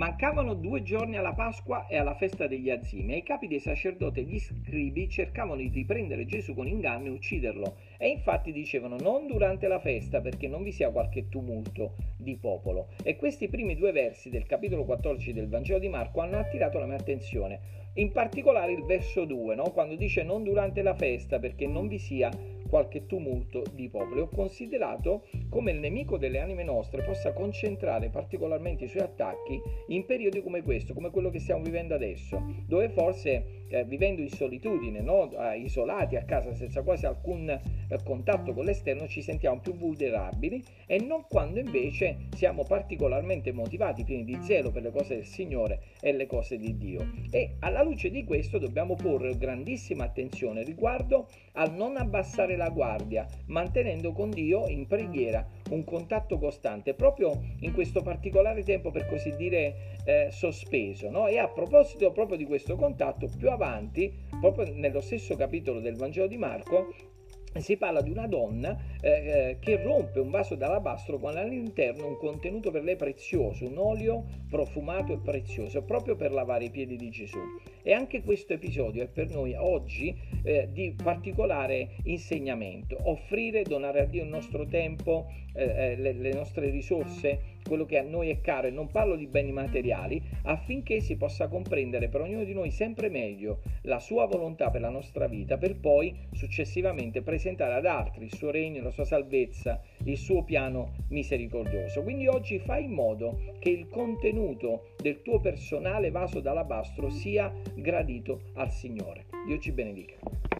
Mancavano due giorni alla Pasqua e alla festa degli azimi e i capi dei sacerdoti e gli scribi cercavano di riprendere Gesù con inganno e ucciderlo. E infatti dicevano non durante la festa perché non vi sia qualche tumulto di popolo. E questi primi due versi del capitolo 14 del Vangelo di Marco hanno attirato la mia attenzione. In particolare il verso 2, no? quando dice non durante la festa perché non vi sia qualche tumulto di popoli. Ho considerato come il nemico delle anime nostre possa concentrare particolarmente i suoi attacchi in periodi come questo, come quello che stiamo vivendo adesso, dove forse eh, vivendo in solitudine, no? isolati a casa senza quasi alcun eh, contatto con l'esterno, ci sentiamo più vulnerabili e non quando invece siamo particolarmente motivati, pieni di zelo per le cose del Signore e le cose di Dio. E alla luce di questo dobbiamo porre grandissima attenzione riguardo al non abbassare la guardia, mantenendo con Dio in preghiera un contatto costante, proprio in questo particolare tempo, per così dire, eh, sospeso. No? E a proposito proprio di questo contatto, più avanti, proprio nello stesso capitolo del Vangelo di Marco, si parla di una donna eh, eh, che rompe un vaso d'alabastro con all'interno un contenuto per lei prezioso, un olio profumato e prezioso, proprio per lavare i piedi di Gesù. E anche questo episodio è per noi oggi eh, di particolare insegnamento, offrire, donare a Dio il nostro tempo, eh, eh, le, le nostre risorse, quello che a noi è caro, e non parlo di beni materiali, affinché si possa comprendere per ognuno di noi sempre meglio la sua volontà per la nostra vita, per poi successivamente presentare ad altri il suo regno, la sua salvezza, il suo piano misericordioso. Quindi oggi fai in modo che il contenuto del tuo personale vaso d'alabastro sia gradito al Signore. Dio ci benedica.